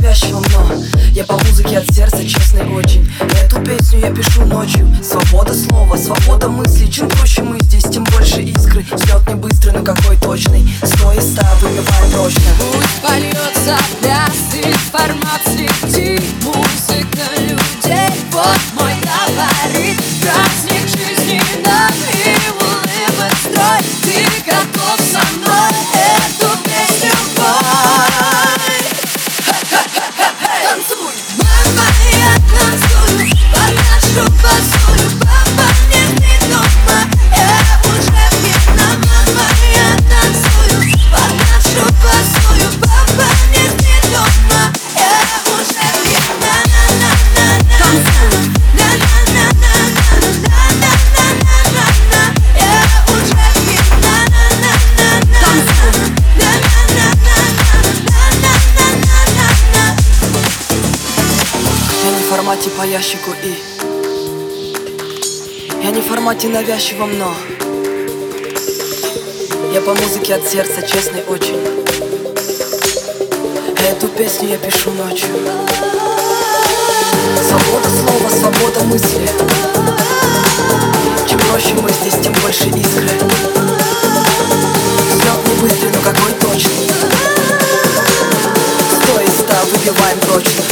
Навязчивом, но Я по музыке от сердца, честный очень. Эту песню я пишу ночью. Свобода слова, свобода мысли. Чем проще мы здесь, тем больше искры. Взлет не быстрый, но какой точный. Сто и ста выбиваем прочно. Пусть польется пляс и Формате по ящику и. Я не в формате навязчивом, но Я по музыке от сердца, честный очень. Эту песню я пишу ночью. Свобода слова, свобода мысли. Чем проще мы здесь, тем больше искры. Взлет не быстрый, но какой точный Сто из ста выбиваем прочно